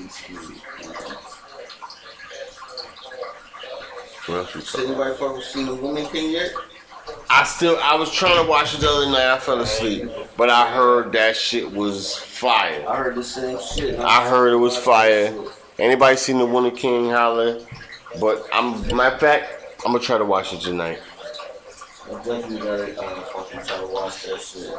What else we Did anybody fucking seen the Woman King yet? I still, I was trying to watch it the other night. I fell asleep, but I heard that shit was fire. I heard the same shit. I heard it was fire. Anybody seen the Wonder King holler? But I'm, matter of fact, I'm gonna try to watch it tonight. I definitely gotta uh, fucking try to watch that shit.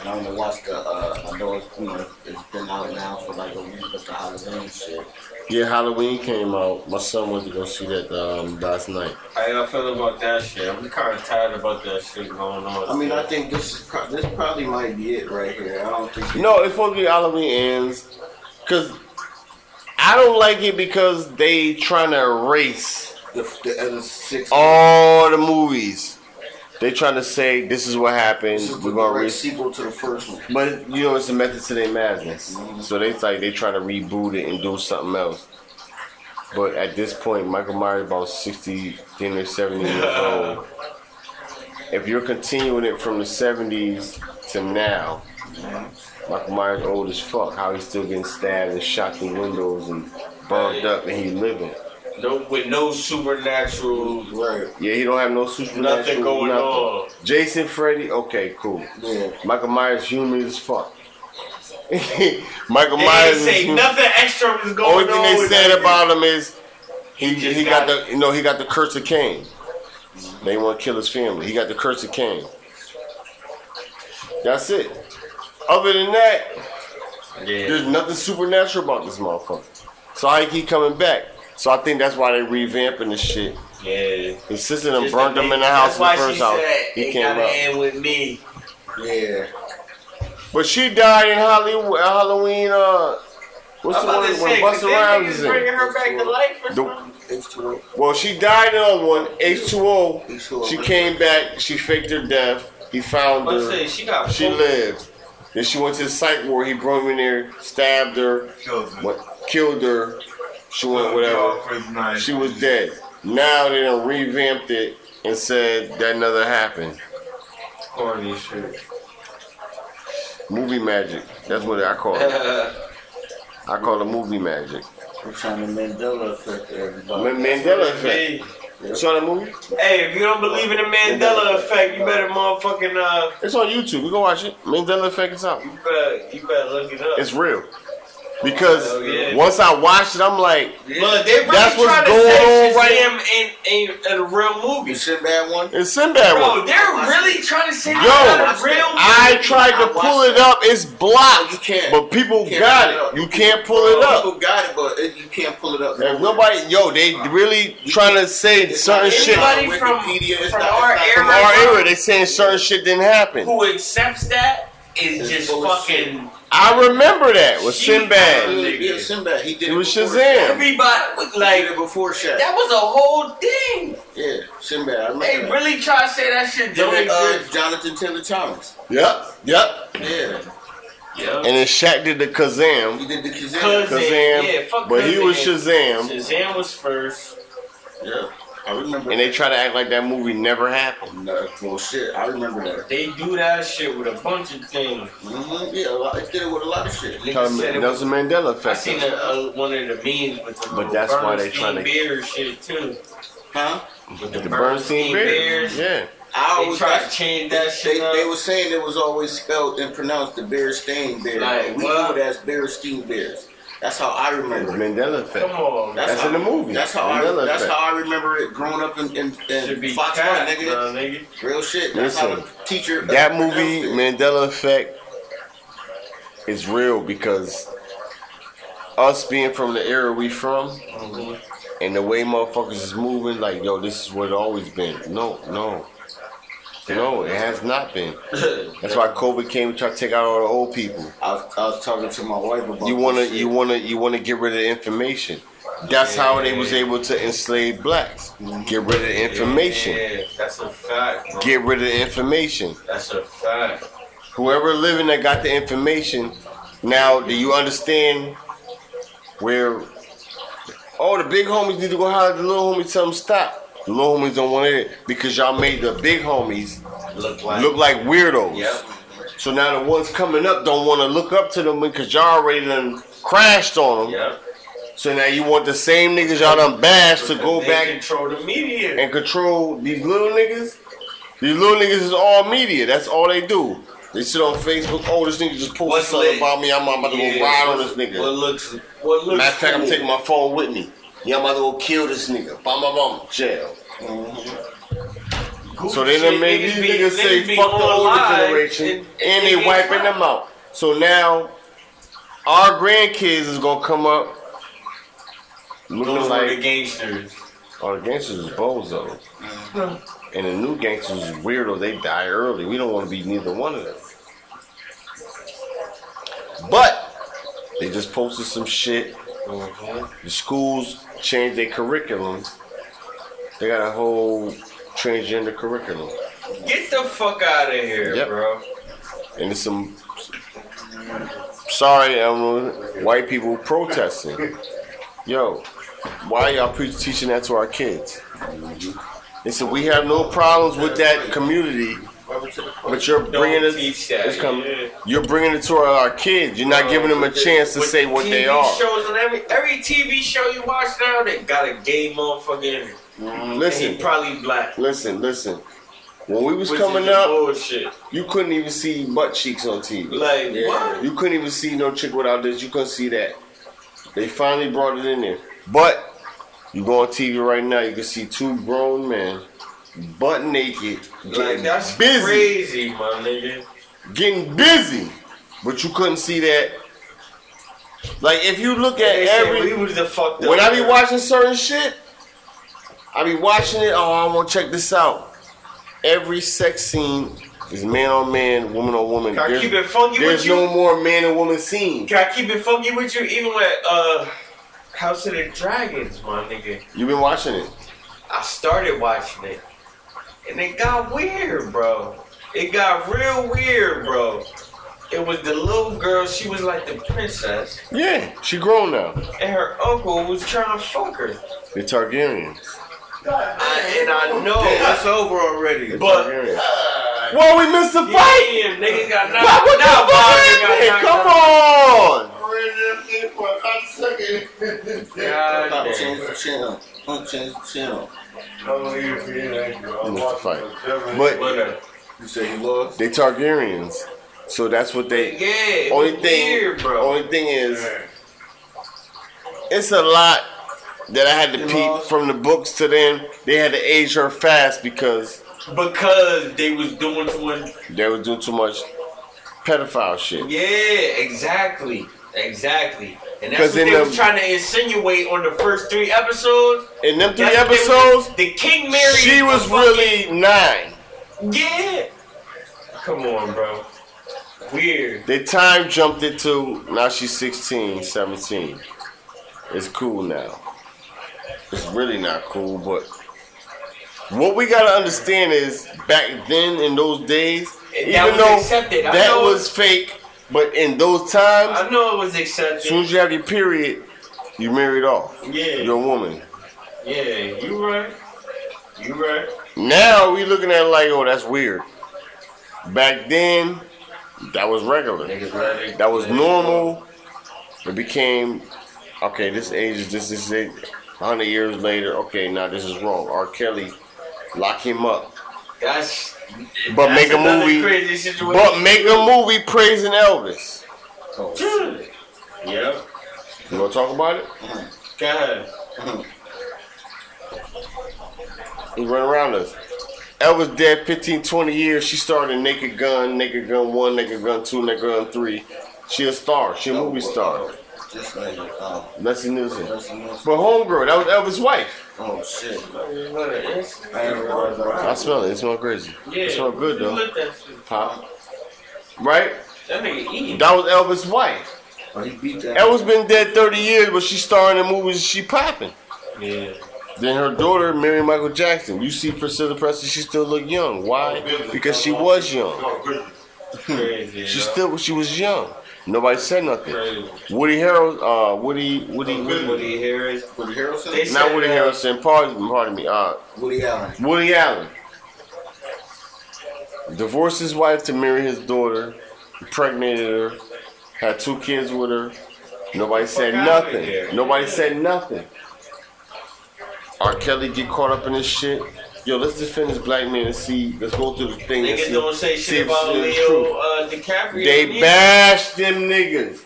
And I'm gonna watch the. Uh, I know it's you know it's been out now for like a week, but the Halloween shit. Yeah, Halloween came out. My son went to go see that um, last night. How y'all feel about that shit? I'm kind of tired about that shit going on. I mean, I think this is pro- this probably might be it right here. I don't think. No, it's supposed to be Halloween ends, cause I don't like it because they trying to erase the, the other six. all the movies. They trying to say this is what happened. Is We're gonna erase sequel to the first one. But you know, it's a method to their madness. Mm-hmm. So they like they trying to reboot it and do something else. But at this point, Michael Myers about sixty, then or seventy years old. If you're continuing it from the seventies to now, Michael Myers old as fuck. How he's still getting stabbed and shot through windows and burned up, and he's living. No, with no supernatural, Right. Yeah, he don't have no supernatural. nothing going nothing. on. Jason, Freddy, okay, cool. Yeah. Michael Myers human as fuck. Michael They Myers ain't is say human. nothing extra was going on. Only thing they with said that about him is he He he, got, got- the you know he got the curse of Cain. They want to kill his family. He got the curse of Cain. That's it. Other than that, Yeah. there's nothing supernatural about this motherfucker. So how he keep coming back? So I think that's why they revamping this shit. Yeah. His sister done burned to him in the house in the first she house. said He it came gotta out. end with me. Yeah. But she died in Hollywood, Halloween. Uh, what's I'm the about one to when say, 'cause Busta Rhymes is in? bringing her back to life or something. H2O. Well, she died in the other one, H2O. H2O. She came back, she faked her death. He found her. say she got She lived. Then she went to the psych ward. He brought her in there, stabbed her, Kills it. what, killed her. She went whatever. Off. She was dead. Now they done revamped it and said that never happened. Corny shit. Movie magic. That's what I call it. I call it movie magic. We're trying to Mandela effect everybody. Ma- Mandela effect. Hey, You saw that movie? hey, if you don't believe in the Mandela effect, you better motherfucking uh, It's on YouTube. You can watch it. Mandela effect is out. you better, you better look it up. It's real. Because Oh, yeah. once I watched it, I'm like, Look, they really That's what's going on right- Shazam ain't, ain't a real You movie. Sinbad one? it's Sinbad Bro, one. they're really trying to say Yo, it's a real movie. I tried to pull it up. It's blocked. You can't. But people can't got it it. You can't pull it up. People got it, but it, you can't pull it up. There's nobody. Yo, they really trying to say It's certain not shit Anybody from from from, Wikipedia, it's from not- our it's era, from our era. They saying certain shit didn't happen. who accepts that is just fucking I remember that with She- Sinbad. Yeah, yeah, Sinbad. He did It it, was before Shazam. everybody. He did Like it before Shaq. that was a whole thing. Yeah, Sinbad. I remember They that. really try to say that shit don't Him and, uh, exist. Jonathan Taylor Thomas. Yep, yep. Yeah, Yeah. And then Shaq did the Kazam. he did the Kazam. Kazam. Kazam. Yeah, fuck but he was Kazam. Shazam. Shazam was first. Yeah, I remember. And they try to act like that movie never happened. No, well, shit, I remember that. They do that shit with a bunch of things. Mm-hmm. Yeah, a lot, they did it with a lot of shit. Niggas Tell said it Nelson was- Mandela effect. I effect. seen a, a, one of the memes with the But little that's why they Bernstein tryna- Bears shit too. Huh? With The Bernstein Bears. Yeah. I They always tried to change that shit they, up. they were saying it was always spelled and pronounced the Bearstain Bears. Like, we what? knew it as Bearstein Bears. That's how I remember it. Mandela effect. Come on, That's, That's how, in the movie. That's how Mandela I. That's effect. how I remember it. Growing up in in, should in be Fox cat, nigga. bro, nigga. Real shit. That's how Listen, the teacher. That movie. Mandela effect, is real because us being from the era we from oh, and the way motherfuckers is moving, like, yo, this is what it always been. No, no. No, it has not been. That's why COVID came and tried to take out all the old people. I was, I was talking to my wife about. You wanna you wanna you wanna get rid of the information. That's how they was able to enslave blacks. Get rid of the information. Yeah, that's a fact. Bro. Get rid of the information. That's a fact. Whoever living that got the information. Now, do you understand where? Oh, the big homies need to go holler at the little homies. Tell them stop. The little homies don't want it because y'all made the big homies Look like. look like weirdos. Yep. So now the ones coming up don't want to look up to them because y'all already done crashed on them. Yep. So now you want the same niggas y'all done bashed to go back control the media. and control these little niggas. These little niggas is all media. That's all they do. They sit on Facebook. Oh, this nigga just posted What's something lit? about me. I'm about to go Yeah, ride on this nigga. What looks? What looks? Matter of fact, I'm taking my phone with me. Yeah, I'm about to go kill this nigga. Bam, bam, bam. Jail. So they done made these be- niggas say be fuck the older generation, and- and, they wiping them out. So now our grandkids is gonna come up looking Those were the like gangsters. the gangsters is bozo, mm-hmm. and the new gangsters is weirdo. They die early. We don't want to be neither one of them. But they just posted some shit. Mm-hmm. The schools changed their curriculum. They got a whole transgender curriculum. Get the fuck out of here, Yep. bro. and it's some sorry um, white people protesting. Yo, why y'all pre- teaching that to our kids? They said we have no problems with that community, but you're bringing it. it's coming. yeah. You're bringing it to our, our kids. You're not giving them a chance to say what TV they are. Shows and every every TV show you watch now, they got a gay motherfucker in it. Mm, and he Listen, probably black. listen, listen. When we was Which coming up, bullshit. you couldn't even see butt cheeks on TV. Like what? You couldn't even see no chick without this. You couldn't see that. They finally brought it in there. But you go on TV right now, you can see two grown men butt naked, Like getting that's busy, crazy, my nigga. getting busy. But you couldn't see that. Like if you look at every we was the fucked when I be watching certain shit, I be watching it. Oh, I want to check this out. Every sex scene is man on man, woman on woman. Can I There's, keep it funky there's with you? There's no more man and woman scene. Can I keep it funky with you? Even with uh, House of the Dragons, my nigga. You been watching it? I started watching it, and it got weird, bro. It got real weird, bro. It was the little girl. She was like the princess, Yeah, she grown now. and her uncle was trying to fuck her. The Targaryens. I, and I know, It's over already. but Targaryens. Uh, well, we missed the fight. yeah, niggas got knocked. What, what the fuck Wagner got happened? knocked Come on. God Stop, damn. change the channel. Change the channel. Missed the fight. But You say you lost? they Targaryens, so that's what they. Yeah, Only thing, weird, bro. only thing is, it's a lot that I had to peep from the books to them. They had to age her fast because because they was doing too much. they was doing too much pedophile shit. Yeah, exactly, exactly. And that's what they the- was trying to insinuate on the first three episodes. In them three was- episodes, the King Mary. she was fucking- really nine. yeah. Come on, bro. Weird. They time jumped it to now she's 16, 17. It's cool now. It's really not cool, but what we gotta understand is back then in those days, And even was though accepted. That know- was fake, but in those times, I know it was accepted. as soon as you have your period, you married off. Yeah. You're a woman. Yeah, you right. You right. Now we looking at it like, oh, that's weird. Back then, that was regular. Niggas let it- That was normal. It became okay. This age is this is it. Hundred years later, okay, now this is wrong. R. Kelly, lock him up. That's. But that's make a movie- Crazy situation. But make a movie praising Elvis. Oh, shit. Yep. You want to talk about it? Go ahead. He run around us. Elvis dead 15, 20 years. She started Naked Gun, Naked Gun 1, Naked Gun 2, Naked Gun 3. She a star. She a movie star. Just like, um, Leslie Nielsen. that's enough. But Homegirl, that was Elvis' wife. Oh, shit. I I ain't realize that. I smell it. It smells crazy. Yeah. It smells good, though. Look that shit. Pop. Right? That nigga eating. That was Elvis' wife. Oh, he beat that. Elvis been dead 30 years, but she starring in movies. She popping. Yeah. Then her daughter, Mary Michael Jackson. You see Priscilla Presley, she still look young. Why? Because she was young. Crazy. She yo. still she was young. Nobody said nothing. Crazy. Woody Harrelson, uh, Woody, Woody, Woody Woody Harris. Woody Harrelson. They not said, Woody uh, Harrelson. Pardon, pardon me. Uh, Woody Allen. Woody Allen divorced his wife to marry his daughter, impregnated her, had two kids with her. Nobody said nothing. Nobody said nothing. R. Kelly get caught up in this shit. Yo, let's defend this black man and see. Let's go through the thing. and Niggas see, don't say shit if about it's Leo true. uh, DiCaprio. They neither. bashed them niggas.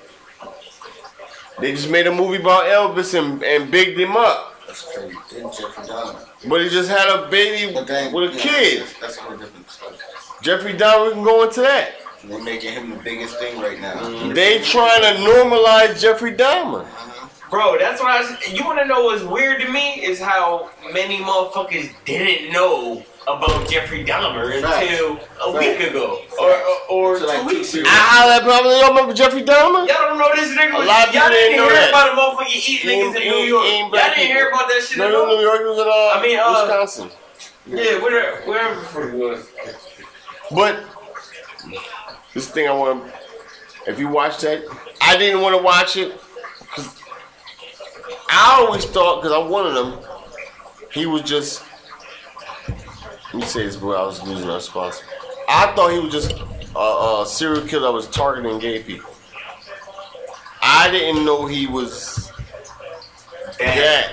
They just made a movie about Elvis and, and bigged him up. That's crazy. Didn't Jeffrey Dahmer. But he just had a baby then, with a yeah, kid. That's, that's a whole different story. Jeffrey Dahmer we can go into that. They're making him the biggest thing right now. Mm. They trying to normalize Jeffrey Dahmer. Bro, that's what I was. You want to know what's weird to me is how many motherfuckers didn't know about Jeffrey Dahmer Facts. until a Facts. week ago or or, or Until like two two, weeks three ago. weeks. I that probably y'all remember Jeffrey Dahmer? Y'all don't know this nigga. A lot of y'all people didn't didn't know hear that. about a motherfucker eat niggas ain't- in New York. he Y'all didn't hear about that shit No, at no. New York he was in uh, I mean, uh, Wisconsin. Yeah, where, wherever the fuck it was. But this thing I want to, if you watch that, I didn't want to watch it because I always thought because I wanted him, he was just. Let me say this, but I was losing our sponsor. I thought he was just a, a serial killer that was targeting gay people. I didn't know he was that.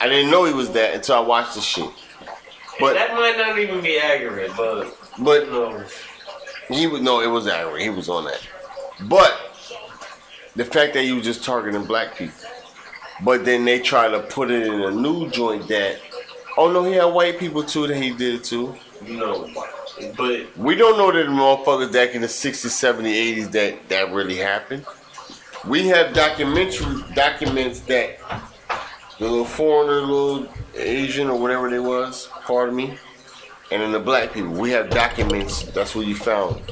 I didn't know he was that until I watched the shit. But that might not even be accurate, but but knows? He was no, it was angry. He was on that. But the fact that he was just targeting black people. But then they try to put it in a new joint that, oh no, he had white people too that he did too. No, but We don't know that the motherfuckers back in the 60s, 70s, 80s that that really happened. We have documentary documents that the little foreigner, little Asian or whatever they was, pardon me, and then the black people. We have documents. That's what you found.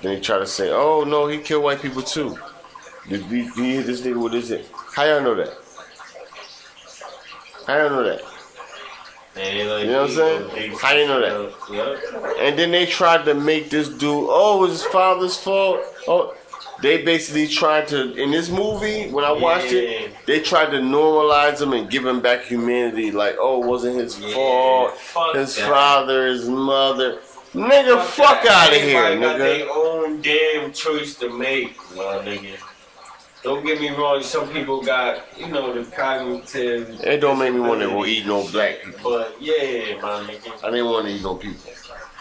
Then they try to say, "Oh no, he killed white people too." Did you hit this nigga with this? it? How y'all know that? How y'all know that? Like, You know what I'm saying? they- do you know that? Yep. And then they tried to make this dude, oh, it was his father's fault. Oh, they basically tried to in this movie when I watched Yeah. it, they tried to normalize him and give him back humanity. Like, oh, it wasn't his Yeah, fault. fuck His that. father, his mother. Nigga, fuck, that. out of here, got nigga. their own damn choice to make, my nigga. Don't get me wrong. Some people got, you know, the cognitive. It don't make me want to go eat no black people. But yeah, my nigga, I didn't want to eat no people.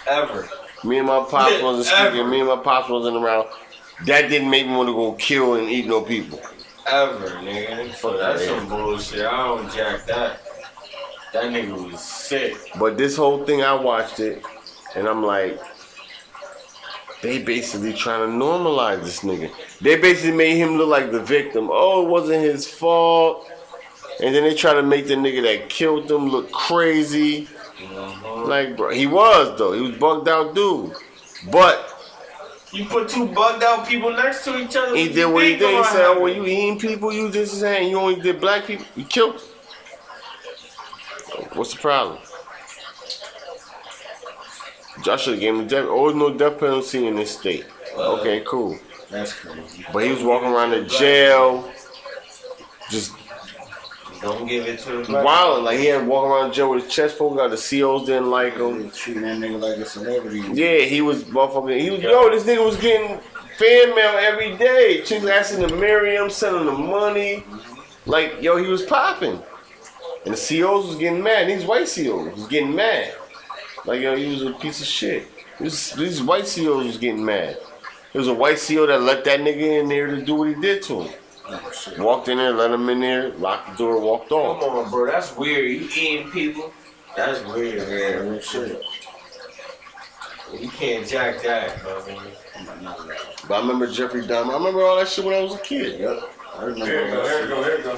ever. Me and my pops Yeah, wasn't ever. speaking. Me and my pops wasn't around. That didn't make me want to go kill and eat no people. Ever, nigga. Fuck that's some bullshit. I don't jack that. That nigga was sick. But this whole thing, I watched it, and I'm like, they basically trying to normalize this nigga. They basically made him look like the victim. Oh, it wasn't his fault. And then they try to make the nigga that killed him look crazy. Mhm. Like, bro, he was though. He was bugged out dude. But You put two bugged out people next to each other. he did what he did. He said, "Oh, well, you eating people, you this and that, and you only did black people. You killed." What's the problem? Joshua gave him death. Oh, no death penalty in this state. Okay, cool. That's crazy. But he was walking around the jail, just Don't give it to him. wilding. Like he had walking around the jail with his chest poking out. The COs didn't like him. Treating that nigga like a celebrity. Yeah, he was motherfucking. He was yo. This nigga was getting fan mail every day. Chicks asking to marry him, sending him money. Like yo, he was popping. And the COs was getting mad. These white COs was getting mad. Like yo, he was a piece of shit. This, these white COs was getting mad. There was a white CO that let that nigga in there to do what he did to him. Oh. Walked in there, let him in there, locked the door, walked off. Come on, bro. That's weird. You eating people? That's weird, man. real shit. You can't jack that, bro. But I remember Jeffrey Dahmer. I remember all that shit when I was a kid. Yep. I remember Here you go, here you go, here you go.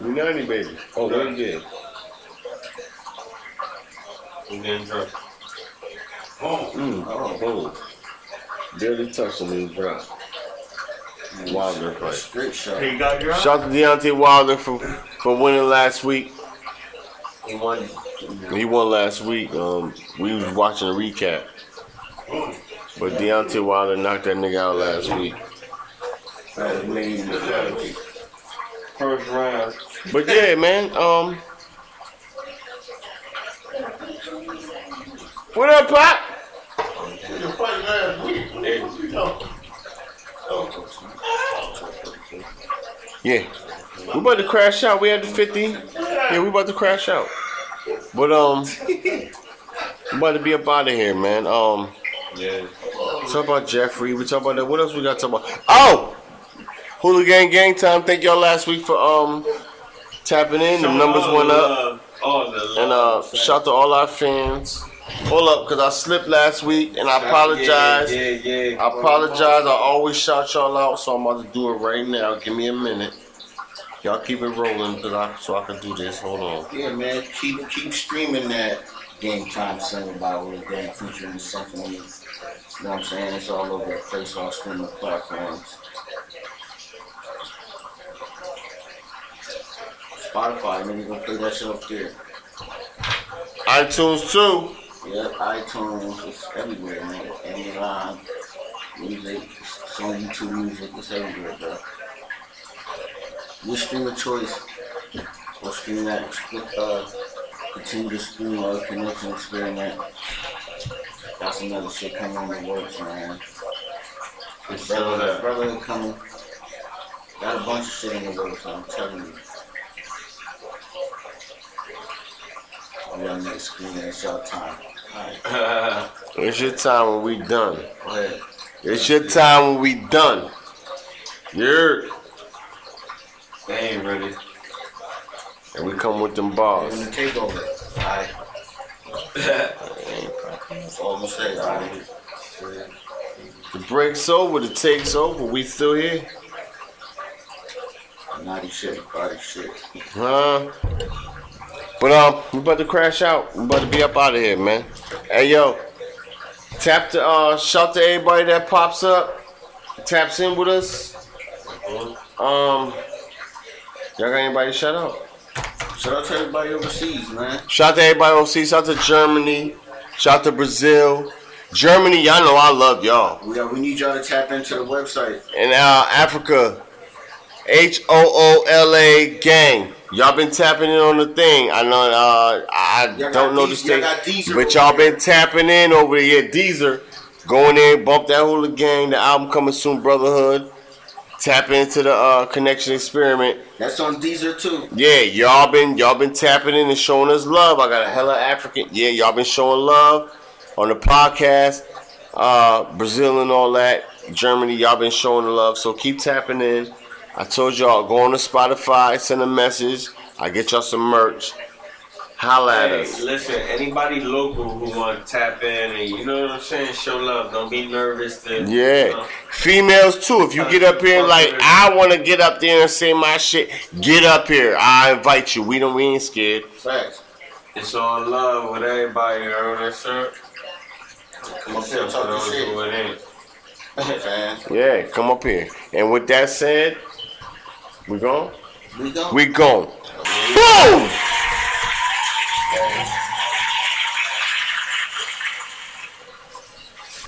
Unani baby. Oh, what he did. I'm getting drunk. Mm, oh, boom. Barely touched him and he dropped. Wilder fight. Straight shot. He got your Shout out to Deontay Wilder for for winning last week. He won. He won last week. Um, we was watching a recap, but Deontay Wilder knocked that nigga out last week. That made him- First round. But yeah, man. Um, what up, Pop? Last week. What you know? Yeah, we about to crash out. We had the fifty. Yeah, we about to crash out. But um, we about to be up out of here, man. Um, Yeah. talk about Jeffrey. We talk about that. What else we got to talk about? Oh, hooligan gang time. Thank y'all last week for um tapping in. The numbers went up. And uh, shout to all our fans. Hold up, cause I slipped last week, and I apologize. Yeah, yeah, yeah. I apologize. I always shout y'all out, so I'm about to do it right now. Give me a minute. Y'all keep it rolling, I so I can do this. Hold on. Yeah, man. Keep keep streaming that game time song about with game featuring something. You know what I'm saying? It's all over the place, all streaming platforms. Spotify, man, you gonna play that shit up there. iTunes too. Yeah, iTunes, it's everywhere, man. Amazon, music, it's on YouTube music, it's everywhere, bro. Your stream of choice. Or stream that, uh, continue to stream our connection experiment. Got some other shit coming on the works, man. Brother, brother coming. Got a bunch of shit in the works, I'm telling you. We on next screen, it's your time. It's your time when we done. go ahead. It's your time when we done. You're They ain't ready. and we come with them In bars. the takeover. Alright. That's all I'm gonna alright. The break's over. The take's over. We still here, Naughty shit, body shit. huh? But um, we about to crash out. We about to be up out of here, man. Hey yo, tap the uh, shout to everybody that pops up, taps in with us. Um, y'all got anybody to shout out? Shout out to everybody overseas, man. Shout out to everybody overseas. Shout out to Germany. Shout out to Brazil. Germany, y'all know I love y'all. We, uh, we need y'all to tap into the website. And uh, Africa, H O O L A gang. Y'all been tapping in on the thing. I know. Uh, I Y'all don't know the state, but y'all been tapping in over here. Deezer, going in, bump that hula gang. The album coming soon, Brotherhood. Tap into the uh, connection experiment. That's on Deezer too. Yeah, y'all been y'all been tapping in and showing us love. I got a hella African. Yeah, y'all been showing love on the podcast. Uh, Brazil and all that. Germany, y'all been showing the love. So keep tapping in. I told y'all go on to Spotify, send a message. I get y'all some merch. Holla at Hey, us. listen, anybody local who want to tap in and you know what I'm saying, show love. Don't be nervous to. you Yeah, know. females too. If you get up here like I want to get up there and say my shit, get up here. I invite you. We don't. We ain't scared. Facts. It's all love with everybody, you know that sir? Come up here and For talk those your shit. it Yeah, come up here. And with that said, we gone? We gone. We gone. Boom!